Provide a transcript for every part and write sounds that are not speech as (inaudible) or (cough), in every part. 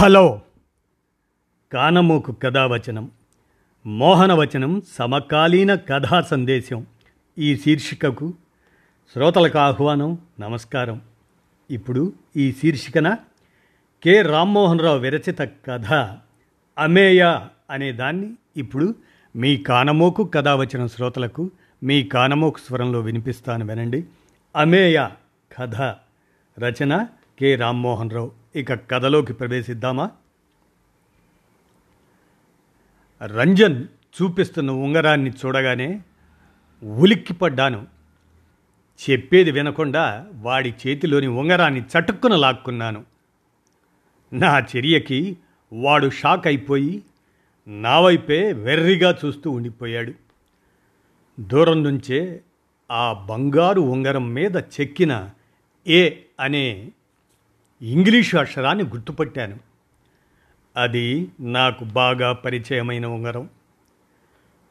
Hello. కానమోకు కథావచనం మోహనవచనం సమకాలీన కథా సందేశం. ఈ శీర్షికకు శ్రోతలకు ఆహ్వానం నమస్కారం. ఇప్పుడు ఈ శీర్షికన కె. రామ్మోహన్ రావు విరచిత కథ అమేయ అనే దాన్ని ఇప్పుడు మీ కానమోకు కథావచనం శ్రోతలకు మీ కానమోకు స్వరంలో వినిపిస్తాను వినండి. అమేయ కథ రచన కె. రామ్మోహన్ రావు ఇక కథలోకి ప్రవేశిద్దామా? రంజన్ చూపిస్తున్న ఉంగరాన్ని చూడగానే ఉలిక్కిపడ్డాను. చెప్పేది వినకుండా వాడి చేతిలోని ఉంగరాన్ని చటుక్కున లాక్కున్నాను. నా చర్యకి వాడు షాక్ అయిపోయి నా వైపే వెర్రిగా చూస్తూ ఉండిపోయాడు. దూరం నుంచే ఆ బంగారు ఉంగరం మీద చెక్కిన ఏ అనే ఇంగ్లీషు అక్షరాన్ని గుర్తుపట్టాను. అది నాకు బాగా పరిచయమైన ఉంగరం.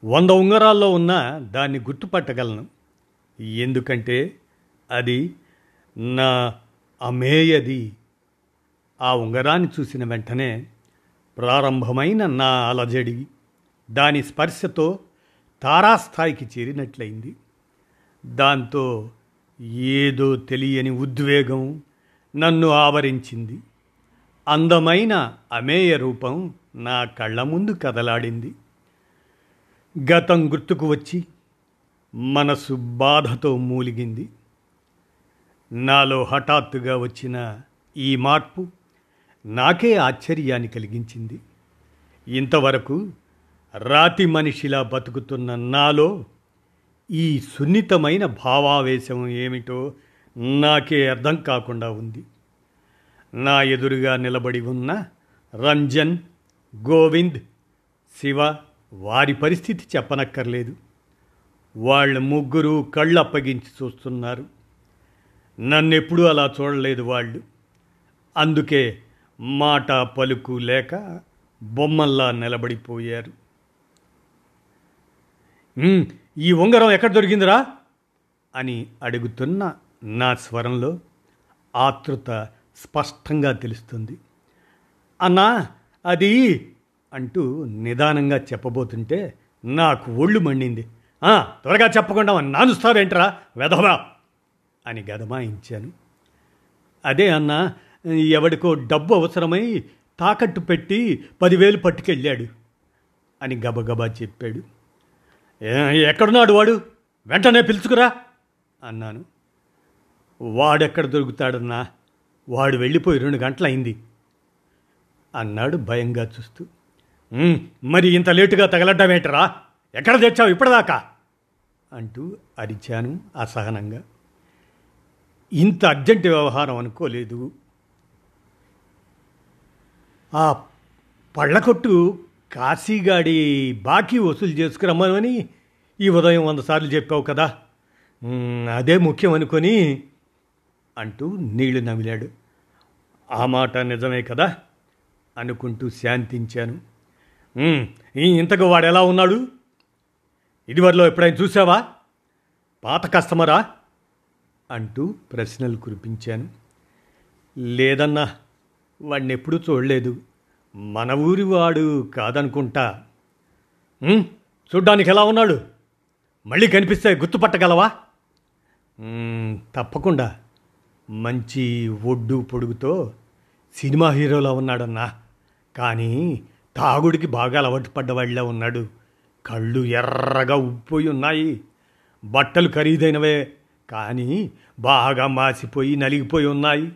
వంద ఉంగరాల్లో ఉన్న దాన్ని గుర్తుపట్టగలను. ఎందుకంటే అది నా అమేయది. ఆ ఉంగరాన్ని చూసిన వెంటనే ప్రారంభమైన నా అలజడి దాని స్పర్శతో తారాస్థాయికి చేరినట్లయింది. దాంతో ఏదో తెలియని ఉద్వేగం నన్ను ఆవరించింది. అందమైన అమేయ రూపం నా కళ్ళ ముందు కదలాడింది. గతం గుర్తుకు వచ్చి మనసు బాధతో మూలిగింది. నాలో హఠాత్తుగా వచ్చిన ఈ మార్పు నాకే ఆశ్చర్యాన్ని కలిగించింది. ఇంతవరకు రాతి మనిషిలా బతుకుతున్న నాలో ఈ సున్నితమైన భావావేశం ఏమిటో నాకే అర్థం కాకుండా ఉంది. నా ఎదురుగా నిలబడి ఉన్న రంజన్ గోవింద్ శివ వారి పరిస్థితి చెప్పనక్కర్లేదు. వాళ్ళు ముగ్గురు కళ్ళు అప్పగించి చూస్తున్నారు. నన్నెప్పుడూ అలా చూడలేదు వాళ్ళు. అందుకే మాట పలుకు లేక బొమ్మల్లా నిలబడిపోయారు. ఈ ఉంగరం ఎక్కడ దొరికిందిరా? అని అడుగుతున్న నా స్వరంలో ఆతృత స్పష్టంగా తెలుస్తుంది. అన్నా అది అంటూ నిదానంగా చెప్పబోతుంటే నాకు ఒళ్ళు మండింది. త్వరగా చెప్పకుండా నానుస్తారేంట్రా వెధవా అని గదమాయించాను. అదే అన్న ఎవడికో డబ్బు అవసరమై తాకట్టు పెట్టి పదివేలు పట్టుకెళ్ళాడు అని గబగబా చెప్పాడు. ఎక్కడున్నాడు వాడు? వెంటనే పిలుచుకురా అన్నాను. వాడెక్కడ దొరుకుతాడన్నా? వాడు వెళ్ళిపోయి రెండు గంటలైంది అన్నాడు భయంగా చూస్తూ. మరి ఇంత లేటుగా తగలడ్డావేంటరా ఎక్కడ తెచ్చావు ఇప్పటిదాకా? అంటూ అరిచాను అసహనంగా. ఇంత అర్జెంట్ వ్యవహారం అనుకోలేదు. ఆ పళ్ళకొట్టు కాశీగాడి బాకీ వసూలు చేసుకురమ్మని ఈ ఉదయం వంద సార్లు చెప్పావు కదా. అదే ముఖ్యం అనుకొని అంటూ నీళ్ళు నమిలాడు. ఆ మాట నిజమే కదా? అనుకుంటూ శాంతించాను. ఇంతకు వాడు ఎలా ఉన్నాడు? ఇదివరలో ఎప్పుడైనా చూసావా పాత కస్టమరా? అంటూ ప్రశ్నలు కురిపించాను. లేదన్నా వాడిని ఎప్పుడూ చూడలేదు. మన ఊరి వాడు కాదనుకుంటా. చూడ్డానికి ఎలా ఉన్నాడు? మళ్ళీ కనిపిస్తే గుర్తుపట్టగలవా? తప్పకుండా. మంచి ఒడ్డు పొడుగుతో సినిమా హీరోలా ఉన్నాడన్నా. కానీ తాగుడికి బాగా అలవాటు పడ్డవాడిలా ఉన్నాడు. కళ్ళు ఎర్రగా ఉప్పోయి ఉన్నాయి. బట్టలు ఖరీదైనవే కానీ బాగా మాసిపోయి నలిగిపోయి ఉన్నాయి.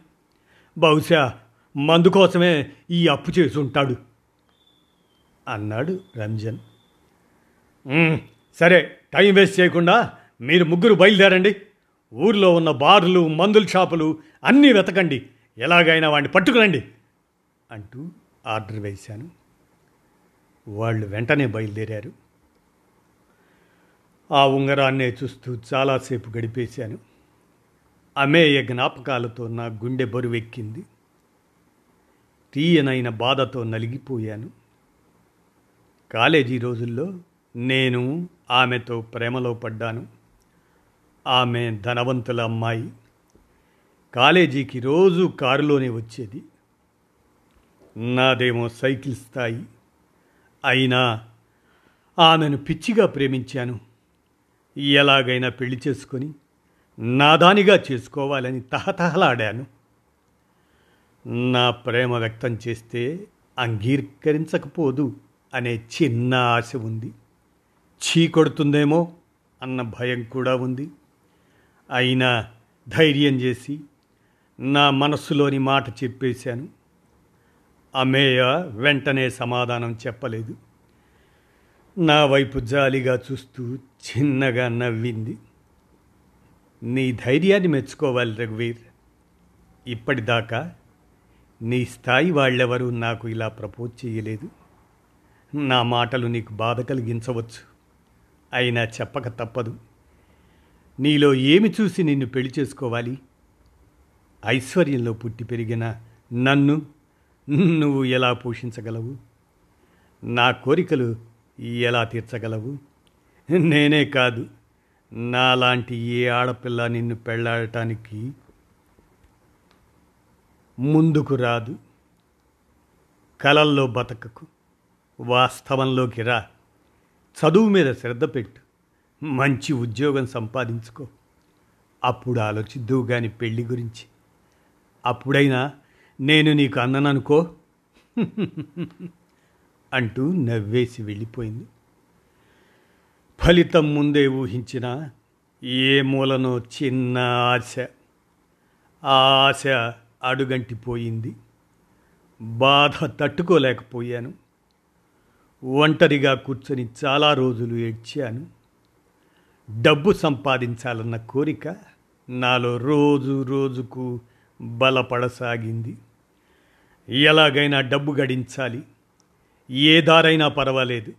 బహుశా మందు కోసమే ఈ అప్పు చేసి ఉంటాడు అన్నాడు రంజన్. సరే టైం వేస్ట్ చేయకుండా మీరు ముగ్గురు బయలుదేరండి. ఊర్లో ఉన్న బార్లు మందుల షాపులు అన్నీ వెతకండి. ఎలాగైనా వాడిని పట్టుకురండి. అంటూ ఆర్డర్ వేశాను. వాళ్ళు వెంటనే బయలుదేరారు. ఆ ఉంగరాన్నే చూస్తూ చాలాసేపు గడిపేశాను. అమేయ జ్ఞాపకాలతో నా గుండె బరువెక్కింది. తీయనైన బాధతో నలిగిపోయాను. కాలేజీ రోజుల్లో నేను ఆమెతో ప్రేమలో పడ్డాను. ఆమె ధనవంతుల అమ్మాయి. కాలేజీకి రోజు కారులోనే వచ్చేది. నాదేమో సైకిల్ స్థాయి. అయినా ఆమెను పిచ్చిగా ప్రేమించాను. ఎలాగైనా పెళ్ళి చేసుకొని నాదానిగా చేసుకోవాలని తహతహలాడాను. నా ప్రేమ వ్యక్తం చేస్తే అంగీకరించకపోదు అనే చిన్న ఆశ ఉంది. చీ కొడుతుందేమో అన్న భయం కూడా ఉంది. అయినా ధైర్యం చేసి నా మనస్సులోని మాట చెప్పేశాను. అమేయ వెంటనే సమాధానం చెప్పలేదు. నా వైపు జాలిగా చూస్తూ చిన్నగా నవ్వింది. నీ ధైర్యాన్ని మెచ్చుకోవాలి రఘువీర్. ఇప్పటిదాకా నీ స్థాయి వాళ్ళెవరూ నాకు ఇలా ప్రపోజ్ చేయలేదు. నా మాటలు నీకు బాధ కలిగించవచ్చు. అయినా చెప్పక తప్పదు. నీలో ఏమి చూసి నిన్ను పెళ్ళి చేసుకోవాలి? ఐశ్వర్యంలో పుట్టి పెరిగిన నన్ను నువ్వు ఎలా పోషించగలవు? నా కోరికలు ఎలా తీర్చగలవు? నేనే కాదు నాలాంటి ఏ ఆడపిల్ల నిన్ను పెళ్ళాడటానికి ముందుకు రాదు. కలల్లో బతకకు వాస్తవంలోకి రా. చదువు మీద శ్రద్ధ పెట్టు. మంచి ఉద్యోగం సంపాదించుకో. అప్పుడు ఆలోచిద్దువు గాని పెళ్ళి గురించి. అప్పుడైనా నేను నీకు అన్నననుకో. (laughs) అంటూ నవ్వేసి వెళ్ళిపోయింది. ఫలితం ముందే ఊహించిన ఏ మూలనో చిన్న ఆశ. ఆ ఆశ అడుగంటిపోయింది. బాధ తట్టుకోలేకపోయాను. ఒంటరిగా కూర్చొని చాలా రోజులు ఏడ్చాను. డబ్బు సంపాదించాలన్న కోరిక నాలో రోజు రోజుకు బలపడసాగింది. ఎలాగైనా డబ్బు గడించాలి. ఏ దారైనా పర్వాలేదు.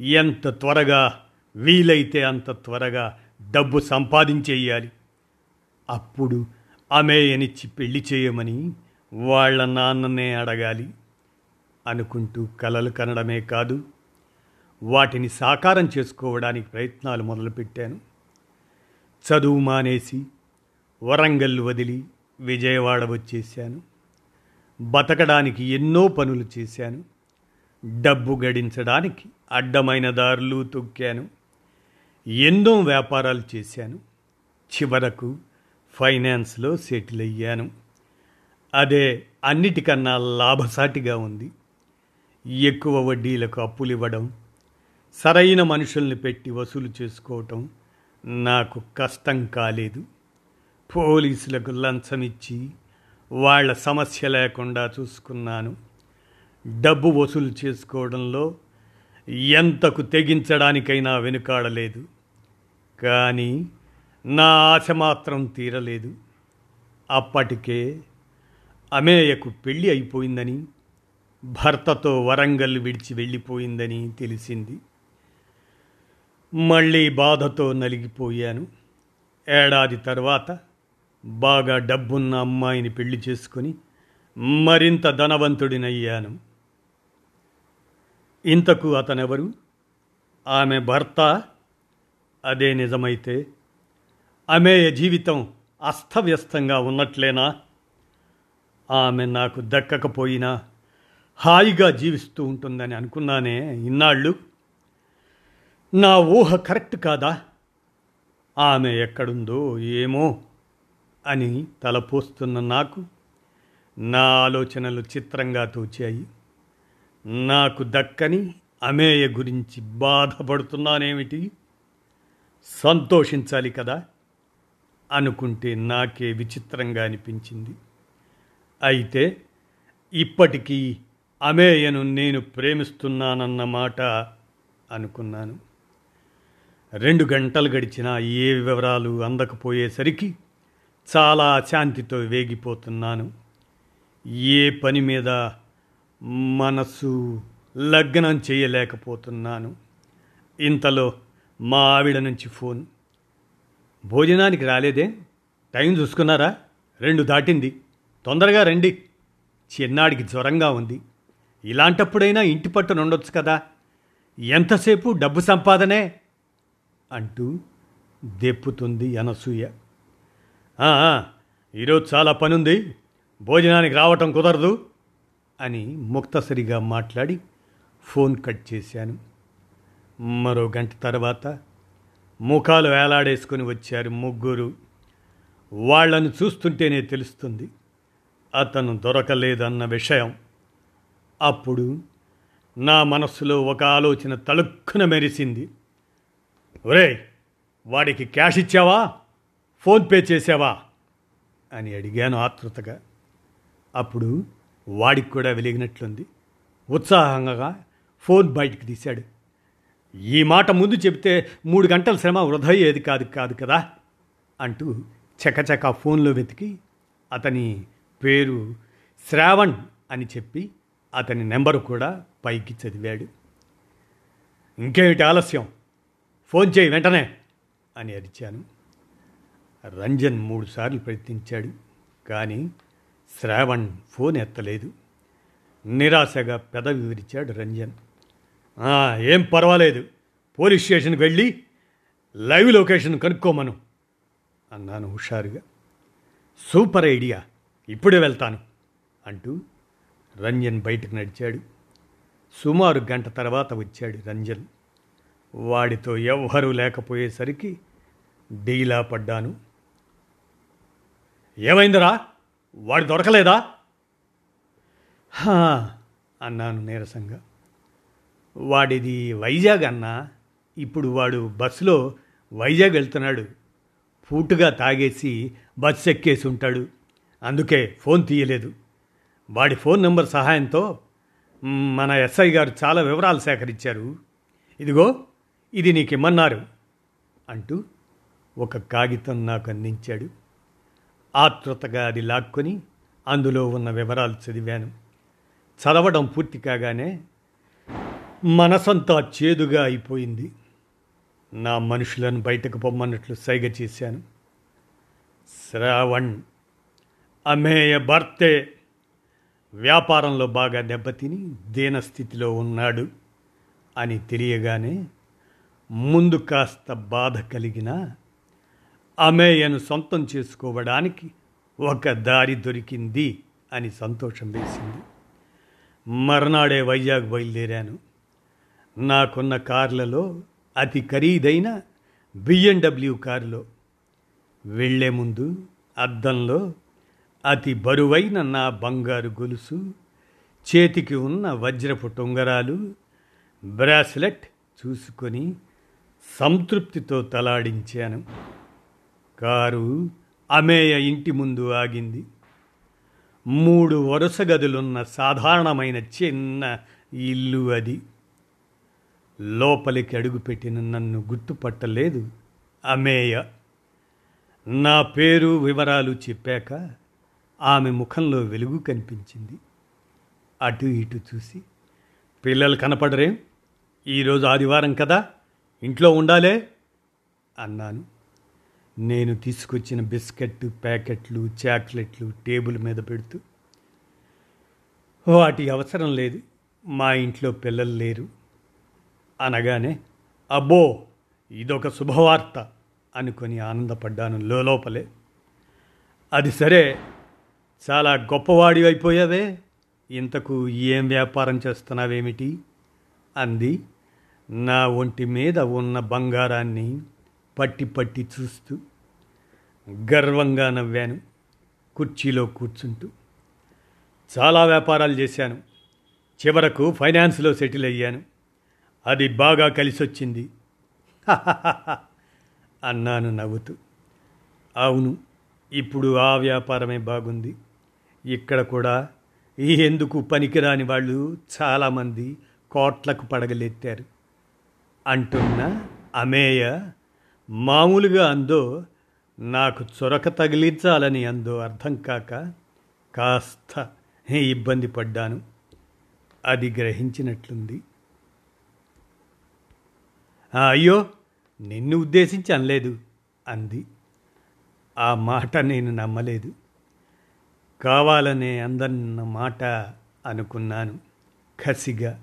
ఎంత త్వరగా వీలైతే అంత త్వరగా డబ్బు సంపాదించేయాలి. అప్పుడు అమేయనిచ్చి పెళ్ళి చేయమని వాళ్ళ నాన్ననే అడగాలి అనుకుంటూ కలలు కనడమే కాదు వాటిని సాకారం చేసుకోవడానికి ప్రయత్నాలు మొదలుపెట్టాను. చదువు మానేసి వరంగల్ వదిలి విజయవాడ వచ్చేసాను బతకడానికి ఎన్నో పనులు చేశాను. డబ్బు గడించడానికి అడ్డమైన దారులు తొక్కాను. ఎన్నో వ్యాపారాలు చేశాను. చివరకు ఫైనాన్స్లో సెటిల్ అయ్యాను. అదే అన్నిటికన్నా లాభసాటిగా ఉంది. ఎక్కువ వడ్డీలకు అప్పులు ఇవ్వడం సరైన మనుషుల్ని పెట్టి వసూలు చేసుకోవటం నాకు కష్టం కాలేదు. పోలీసులకు లంచం ఇచ్చి వాళ్ళ సమస్య లేకుండా చూసుకున్నాను. డబ్బు వసూలు చేసుకోవడంలో ఎంతకు తెగించడానికైనా వెనుకాడలేదు. కానీ నా ఆశ మాత్రం తీరలేదు. అప్పటికే అమేయకు పెళ్ళి అయిపోయిందని భర్తతో వరంగల్ విడిచి వెళ్ళిపోయిందని తెలిసింది. మళ్ళీ బాధతో నలిగిపోయాను. ఏడాది తర్వాత బాగా డబ్బున్న అమ్మాయిని పెళ్ళి చేసుకొని మరింత ధనవంతుడినయ్యాను. ఇంతకు అతనెవరు? ఆమె భర్త? అదే నిజమైతే అమేయ జీవితం అస్తవ్యస్తంగా ఉన్నట్లేనా? ఆమె నాకు దక్కకపోయినా హాయిగా జీవిస్తూ ఉంటుందని అనుకున్నానే ఇన్నాళ్ళు. నా ఊహ కరెక్ట్ కాదా? ఆమె ఎక్కడుందో ఏమో అని తలపోస్తున్న నాకు నా ఆలోచనలు చిత్రంగా తోచాయి. నాకు దక్కని అమేయ గురించి బాధపడుతున్నానేమిటి? సంతోషించాలి కదా అనుకుంటే నాకే విచిత్రంగా అనిపించింది. అయితే ఇప్పటికీ అమేయను నేను ప్రేమిస్తున్నానన్నమాట అనుకున్నాను. రెండు గంటలు గడిచినా ఏ వివరాలు అందకపోయేసరికి చాలా అశాంతితో వేగిపోతున్నాను. ఏ పని మీద మనసు లగ్నం చేయలేకపోతున్నాను. ఇంతలో మా ఆవిడ నుంచి ఫోన్. భోజనానికి రాలేదే? టైం చూసుకున్నారా? రెండు దాటింది. తొందరగా రండి. చిన్నాడికి జ్వరంగా ఉంది. ఇలాంటప్పుడైనా ఇంటి పట్టునుండొచ్చు కదా. ఎంతసేపు డబ్బు సంపాదనే? అంటూ దెప్పుతుంది అనసూయ. ఈరోజు చాలా పనుంది. భోజనానికి రావటం కుదరదు అని ముక్తసరిగా మాట్లాడి ఫోన్ కట్ చేశాను. మరో గంట తర్వాత ముఖాలు వేలాడేసుకొని వచ్చారు ముగ్గురు. వాళ్ళను చూస్తుంటేనే తెలుస్తుంది అతను దొరకలేదన్న విషయం. అప్పుడు నా మనస్సులో ఒక ఆలోచన తలుక్కున మెరిసింది. ఒరే వాడికి క్యాష్ ఇచ్చావా? ఫోన్పే చేసావా? అని అడిగాను ఆతృతగా. అప్పుడు వాడికి కూడా వెలిగినట్లుంది. ఉత్సాహంగా ఫోన్ బయటికి తీశాడు. ఈ మాట ముందు చెబితే మూడు గంటల శ్రమ వృధా అయ్యేది కాదు కాదు కదా? అంటూ చకచక ఫోన్లో వెతికి అతని పేరు శ్రావణ్ అని చెప్పి అతని నెంబరు కూడా పైకి చదివాడు. ఇంకేమిటి ఆలస్యం? ఫోన్ చేయి వెంటనే అని అరిచాను. రంజన్ మూడుసార్లు ప్రయత్నించాడు కానీ శ్రావణ్ ఫోన్ ఎత్తలేదు. నిరాశగా పెదవి విరిచాడు రంజన్. ఏం పర్వాలేదు. పోలీస్ స్టేషన్కి వెళ్ళి లైవ్ లొకేషన్ కనుక్కోమను అన్నాను హుషారుగా. Super idea. ఇప్పుడే వెళ్తాను అంటూ రంజన్ బయటకు నడిచాడు. సుమారు గంట తర్వాత వచ్చాడు రంజన్. వాడితో ఎవ్వరూ లేకపోయేసరికి డీలా పడ్డాను. ఏమైందిరా? వాడు దొరకలేదా? అన్నాను నీరసంగా. వాడిది వైజాగ్ అన్నా. ఇప్పుడు వాడు బస్సులో వైజాగ్ వెళ్తున్నాడు. పూటుగా తాగేసి బస్సు ఎక్కేసి ఉంటాడు. అందుకే ఫోన్ తీయలేదు. వాడి ఫోన్ నెంబర్ సహాయంతో మన ఎస్ఐ గారు చాలా వివరాలు సేకరించారు. ఇదిగో ఇది నీకిమ్మన్నారు. అంటూ ఒక కాగితం నాకు అందించాడు. ఆతృతగా అది లాక్కొని అందులో ఉన్న వివరాలు చదివాను. చదవడం పూర్తి కాగానే మనసంతా చేదుగా అయిపోయింది. నా మనుషులను బయటకు పొమ్మన్నట్లు సైగ చేశాను. శ్రావణ్ అమేయ భర్తే వ్యాపారంలో బాగా దెబ్బతిని దీనస్థితిలో ఉన్నాడు అని తెలియగానే ముందు కాస్త బాధ కలిగిన అమేయను సొంతం చేసుకోవడానికి ఒక దారి దొరికింది అని సంతోషం వేసింది. మర్నాడే వైజాగ్ బయలుదేరాను. నాకున్న కార్లలో అతి ఖరీదైన బిఎండబ్ల్యూ కారులో. వెళ్ళే ముందు అద్దంలో అతి బరువైన నా బంగారు గొలుసు చేతికి ఉన్న వజ్రపు టొంగరాలు బ్రాస్లెట్ చూసుకొని సంతృప్తితో తలాడించాను. కారు అమేయ ఇంటి ముందు ఆగింది. మూడు వరుస గదులున్న సాధారణమైన చిన్న ఇల్లు అది. లోపలికి అడుగుపెట్టిన నన్ను గుర్తుపట్టలేదు అమేయ. నా పేరు వివరాలు చెప్పాక ఆమె ముఖంలో వెలుగు కనిపించింది. అటు ఇటు చూసి పిల్లలు కనపడరేం? ఈరోజు ఆదివారం కదా? ఇంట్లో ఉండాలే? అన్నాను. నేను తీసుకొచ్చిన బిస్కెట్ ప్యాకెట్లు చాక్లెట్లు టేబుల్ మీద పెడుతూ వాటి అవసరం లేదు. మా ఇంట్లో పిల్లలు లేరు. అనగానే అబ్బో ఇదొక శుభవార్త. అనుకొని ఆనందపడ్డాను లోపలే అది సరే చాలా గొప్పవాడి అయిపోయావే. ఇంతకు ఏం వ్యాపారం చేస్తున్నావేమిటి? అంది నా ఒంటి మీద ఉన్న బంగారాన్ని పట్టి పట్టి చూస్తూ గర్వంగా నవ్వాను కుర్చీలో కూర్చుంటూ. చాలా వ్యాపారాలు చేశాను. చివరకు ఫైనాన్స్లో సెటిల్ అయ్యాను. అది బాగా కలిసొచ్చింది. (laughs) అన్నాను నవ్వుతూ. అవును ఇప్పుడు ఆ వ్యాపారమే బాగుంది. ఇక్కడ కూడా ఈ ఎందుకు పనికిరాని వాళ్ళు చాలామంది కోట్లకు పడగలెత్తారు. అంటున్న అమేయ మామూలుగా అందో నాకు చొరక తగిలించాలని అందో అర్థం కాక కాస్త ఇబ్బంది పడ్డాను. అది గ్రహించినట్లుంది. అయ్యో నిన్ను ఉద్దేశించి అనలేదు అంది. ఆ మాట నేను నమ్మలేదు. కావాలనే అందన్న మాట అనుకున్నాను. కసిగా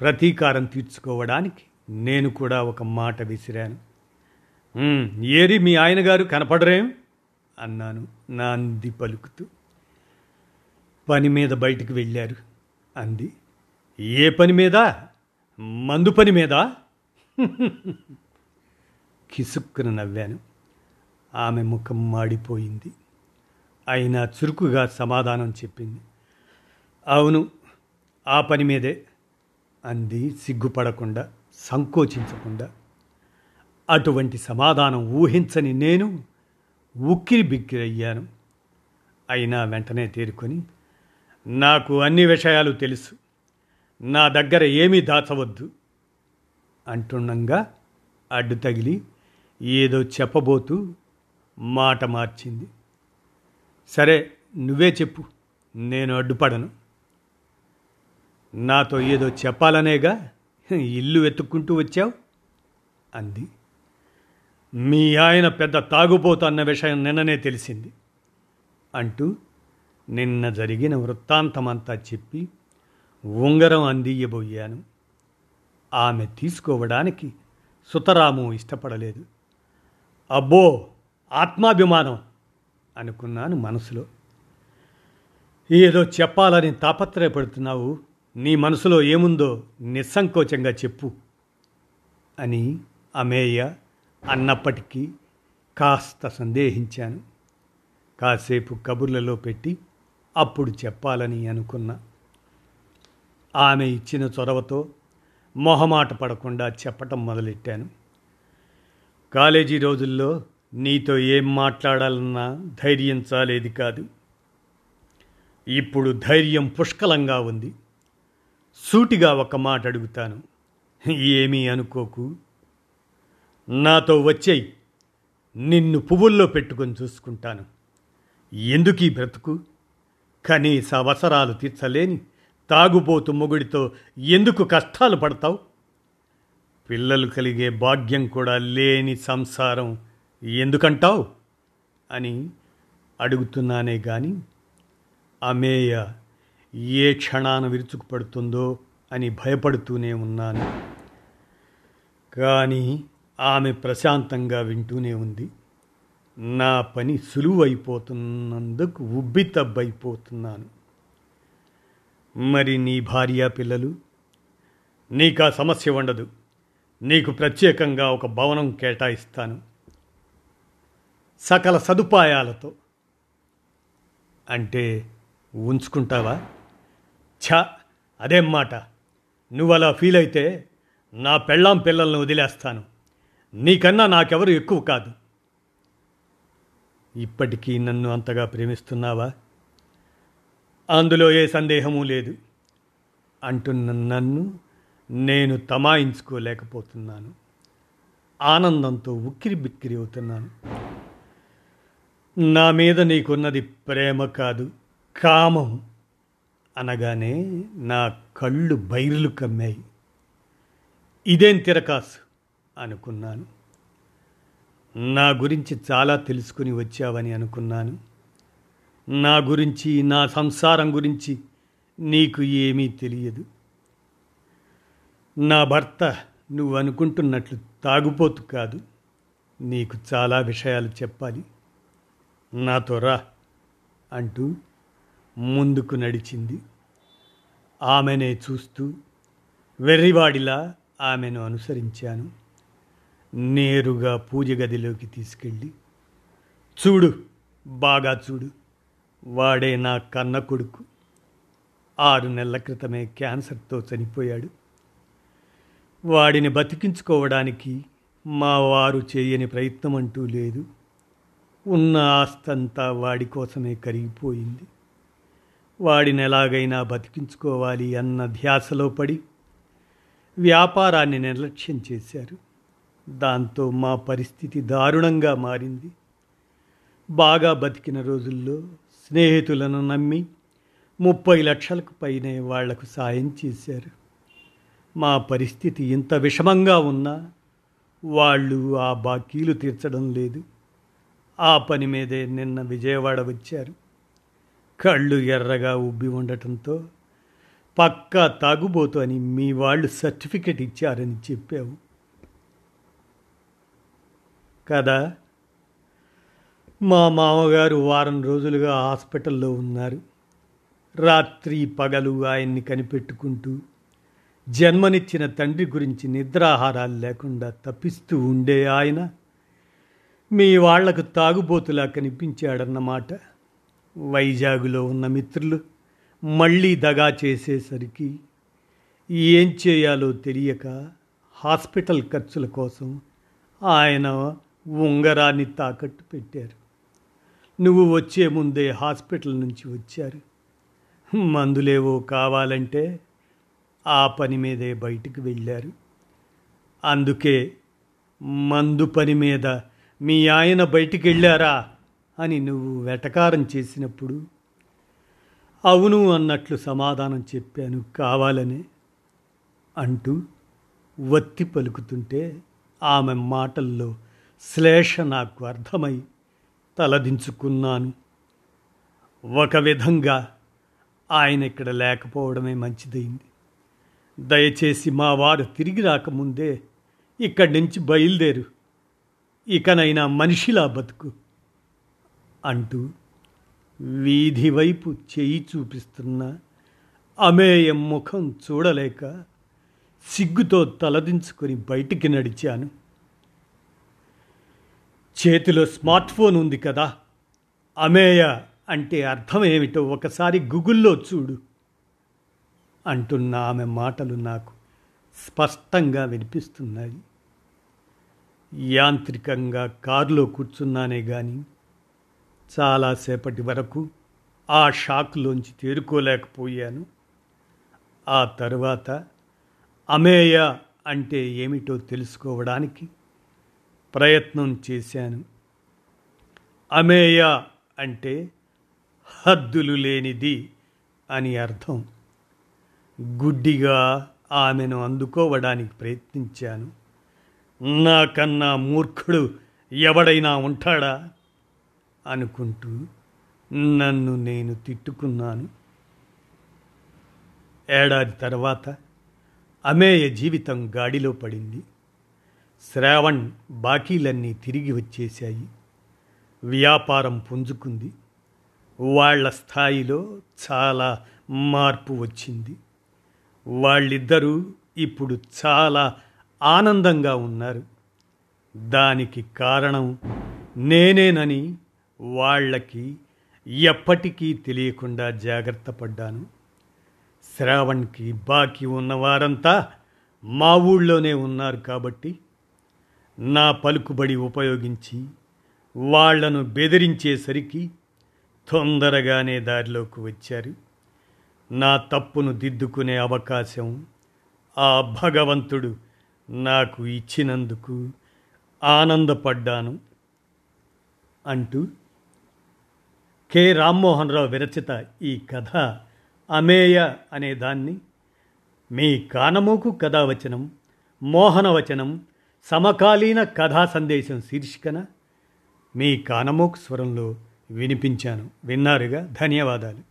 ప్రతీకారం తీర్చుకోవడానికి నేను కూడా ఒక మాట విసిరాను. ఏరి మీ ఆయన గారు కనపడరేం? అన్నాను నాంది పలుకుతూ. పని మీద బయటికి వెళ్ళారు అంది. ఏ పని మీద? మందు పని మీద? కిసుక్కున నవ్వాను. ఆమె ముఖం మాడిపోయింది. అయినా చురుకుగా సమాధానం చెప్పింది. అవును ఆ పని మీదే అంది సిగ్గుపడకుండా. సంకోచించకుండా అటువంటి సమాధానం ఊహించని నేను ఉక్కిరి బిక్కిరయ్యాను అయినా వెంటనే తేరుకొని నాకు అన్ని విషయాలు తెలుసు. నా దగ్గర ఏమీ దాచవద్దు అంటుండగా అడ్డు తగిలి ఏదో చెప్పబోతూ మాట మార్చింది. సరే నువ్వే చెప్పు. నేను అడ్డుపడను. నాతో ఏదో చెప్పాలనేగా ఇల్లు వెతుక్కుంటూ వచ్చావు? అంది. మీ ఆయన పెద్ద తాగుపోతు అన్న విషయం నిన్ననే తెలిసింది అంటూ నిన్న జరిగిన వృత్తాంతమంతా చెప్పి ఉంగరం అందియబోయాను ఆమె తీసుకోవడానికి సుతరాము ఇష్టపడలేదు. అబ్బో ఆత్మాభిమానం అనుకున్నాను మనసులో. ఏదో చెప్పాలని తాపత్రయపడుతున్నావు నీ మనసులో ఏముందో నిస్సంకోచంగా చెప్పు అని అమేయ అన్నప్పటికీ కాస్త సందేహించాను. కాసేపు కబుర్లలో పెట్టి అప్పుడు చెప్పాలని అనుకున్నా. ఆమె ఇచ్చిన చొరవతో మొహమాట పడకుండా చెప్పటం మొదలెట్టాను. కాలేజీ రోజుల్లో నీతో ఏం మాట్లాడాలన్నా ధైర్యం చాలేది కాదు. ఇప్పుడు ధైర్యం పుష్కలంగా ఉంది. సూటిగా ఒక మాట అడుగుతాను. ఏమీ అనుకోకు. నాతో వచ్చేయి. నిన్ను పువ్వుల్లో పెట్టుకొని చూసుకుంటాను. ఎందుకీ బ్రతుకు? కనీస అవసరాలు తీర్చలేని తాగుబోతు మొగుడితో ఎందుకు కష్టాలు పడతావు? పిల్లలు కలిగే భాగ్యం కూడా లేని సంసారం ఎందుకంటావు? అని అడుగుతున్నానే కానీ అమేయ ఏ క్షణాన విరుచుకుపడుతుందో అని భయపడుతూనే ఉన్నాను. కానీ ఆమె ప్రశాంతంగా వింటూనే ఉంది. నా పని సులువైపోతున్నందుకు ఉబ్బితబ్బైపోతున్నాను. మరి నీ భార్య పిల్లలు? నీకు ఆ సమస్య ఉండదు నీకు ప్రత్యేకంగా ఒక భవనం కేటాయిస్తాను. సకల సదుపాయాలతో. అంటే ఉంచుకుంటావా? ఛ అదేం మాట? నువ్వు అలా ఫీల్ అయితే నా పెళ్ళాం పిల్లల్ని వదిలేస్తాను. నీకన్నా నాకెవరు ఎక్కువ కాదు. ఇప్పటికీ నన్ను అంతగా ప్రేమిస్తున్నావా? అందులో ఏ సందేహము లేదు. అంటున్న నన్ను నేను తమాయించుకోలేకపోతున్నాను. ఆనందంతో ఉక్కిరి బిక్కిరి అవుతున్నాను. నా మీద నీకున్నది ప్రేమ కాదు కామం. అనగానే నా కళ్ళు బైర్లు కమ్మాయి. ఇదేం తిరకాసు? అనుకున్నాను. నా గురించి చాలా తెలుసుకుని వచ్చావని అనుకున్నాను. నా గురించి నా సంసారం గురించి నీకు ఏమీ తెలియదు. నా భర్త నువ్వు అనుకుంటున్నట్లు తాగుపోతు కాదు. నీకు చాలా విషయాలు చెప్పాలి. నాతో రా అంటూ ముందుకు నడిచింది. ఆమెనే చూస్తూ వెర్రివాడిలా ఆమెను అనుసరించాను. నేరుగా పూజ గదిలోకి తీసుకెళ్ళి చూడు బాగా చూడు వాడే నా కన్న కొడుకు. ఆరు నెలల క్రితమే క్యాన్సర్తో చనిపోయాడు. వాడిని బతికించుకోవడానికి మా వారు చేయని ప్రయత్నం అంటూ లేదు. ఉన్న ఆస్తంతా వాడి కోసమే కరిగిపోయింది. వాడిని ఎలాగైనా బతికించుకోవాలి అన్న ధ్యాసలో పడి వ్యాపారాన్ని నిర్లక్ష్యం చేశారు. దాంతో మా పరిస్థితి దారుణంగా మారింది. బాగా బతికిన రోజుల్లో స్నేహితులను నమ్మి ముప్పై లక్షలకు పైనే వాళ్ళకు సాయం చేశారు. మా పరిస్థితి ఇంత విషమంగా ఉన్నా వాళ్ళు ఆ బాకీలు తీర్చడం లేదు. ఆ పని మీదే నిన్న విజయవాడ వచ్చారు. కళ్ళు ఎర్రగా ఉబ్బి ఉండటంతో పక్కా తాగుబోతు అని మీ వాళ్ళు సర్టిఫికెట్ ఇచ్చారని చెప్పావు. కదా? మా మామగారు వారం రోజులుగా హాస్పిటల్లో ఉన్నారు. రాత్రి పగలు ఆయన్ని కనిపెట్టుకుంటూ జన్మనిచ్చిన తండ్రి గురించి నిద్రాహారాలు లేకుండా తప్పిస్తూ ఉండే ఆయన మీ వాళ్ళకు తాగుబోతులా కనిపించాడన్నమాట. వైజాగ్లో ఉన్న మిత్రులు మళ్ళీ దగా చేసేసరికి ఏం చేయాలో తెలియక హాస్పిటల్ ఖర్చుల కోసం ఆయన ఉంగరాన్ని తాకట్టు పెట్టారు. నువ్వు వచ్చే ముందే హాస్పిటల్ నుంచి వచ్చారు. మందులేవో కావాలంటే ఆ పని మీదే బయటికి వెళ్ళారు. అందుకే మందు పని మీద మీ ఆయన బయటికి వెళ్ళారా? అని నువ్వు వెటకారం చేసినప్పుడు అవును అన్నట్లు సమాధానం చెప్పాను కావాలని అంటూ వత్తి పలుకుతుంటే ఆమె మాటల్లో శ్లేష నాకు అర్థమై తలదించుకున్నాను. ఒక విధంగా ఆయన ఇక్కడ లేకపోవడమే మంచిదైంది దయచేసి మా వారు తిరిగి రాకముందే ఇక్కడి నుంచి బయలుదేరు. ఇకనైనా మనిషిలా బతుకు. అంటూ వీధి వైపు చేయి చూపిస్తున్న అమేయం ముఖం చూడలేక సిగ్గుతో తలదించుకొని బయటికి నడిచాను. చేతిలో స్మార్ట్ ఫోన్ ఉంది కదా అమేయ అంటే అర్థం ఏమిటో ఒకసారి గూగుల్లో చూడు అంటున్న ఆమె మాటలు నాకు స్పష్టంగా వినిపిస్తున్నాయి. యాంత్రికంగా కారులో కూర్చున్నానే కానీ చాలాసేపటి వరకు ఆ షాక్లోంచి తేరుకోలేకపోయాను. ఆ తరువాత అమేయ అంటే ఏమిటో తెలుసుకోవడానికి ప్రయత్నం చేశాను. అమేయ అంటే హద్దులు లేనిది అని అర్థం. గుడ్డిగా ఆమెను అందుకోవడానికి ప్రయత్నించాను. నాకన్నా మూర్ఖుడు ఎవడైనా ఉంటాడా? అనుకుంటూ నన్ను నేను తిట్టుకున్నాను. ఏడాది తర్వాత అమేయ జీవితం గాడిలో పడింది. శ్రావణ్ బాకీలన్నీ తిరిగి వచ్చేశాయి. వ్యాపారం పుంజుకుంది. వాళ్ళ స్థాయిలో చాలా మార్పు వచ్చింది. వాళ్ళిద్దరూ ఇప్పుడు చాలా ఆనందంగా ఉన్నారు. దానికి కారణం నేనేనని వాళ్ళకి ఎప్పటికీ తెలియకుండా జాగ్రత్త పడ్డాను. శ్రావణ్కి బాకీ ఉన్నవారంతా మా ఊళ్ళోనే ఉన్నారు కాబట్టి నా పలుకుబడి ఉపయోగించి వాళ్ళను బెదిరించేసరికి తొందరగానే దారిలోకి వచ్చారు. నా తప్పును దిద్దుకునే అవకాశం ఆ భగవంతుడు నాకు ఇచ్చినందుకు ఆనందపడ్డాను అంటూ కె. రామ్మోహన్ రావు విరచిత ఈ కథ అమేయ అనే దాన్ని మీ కానమూకు కథావచనం మోహనవచనం సమకాలీన కథా సందేశం శీర్షికన మీ కానమూకు స్వరంలో వినిపించాను. విన్నారుగా? ధన్యవాదాలు.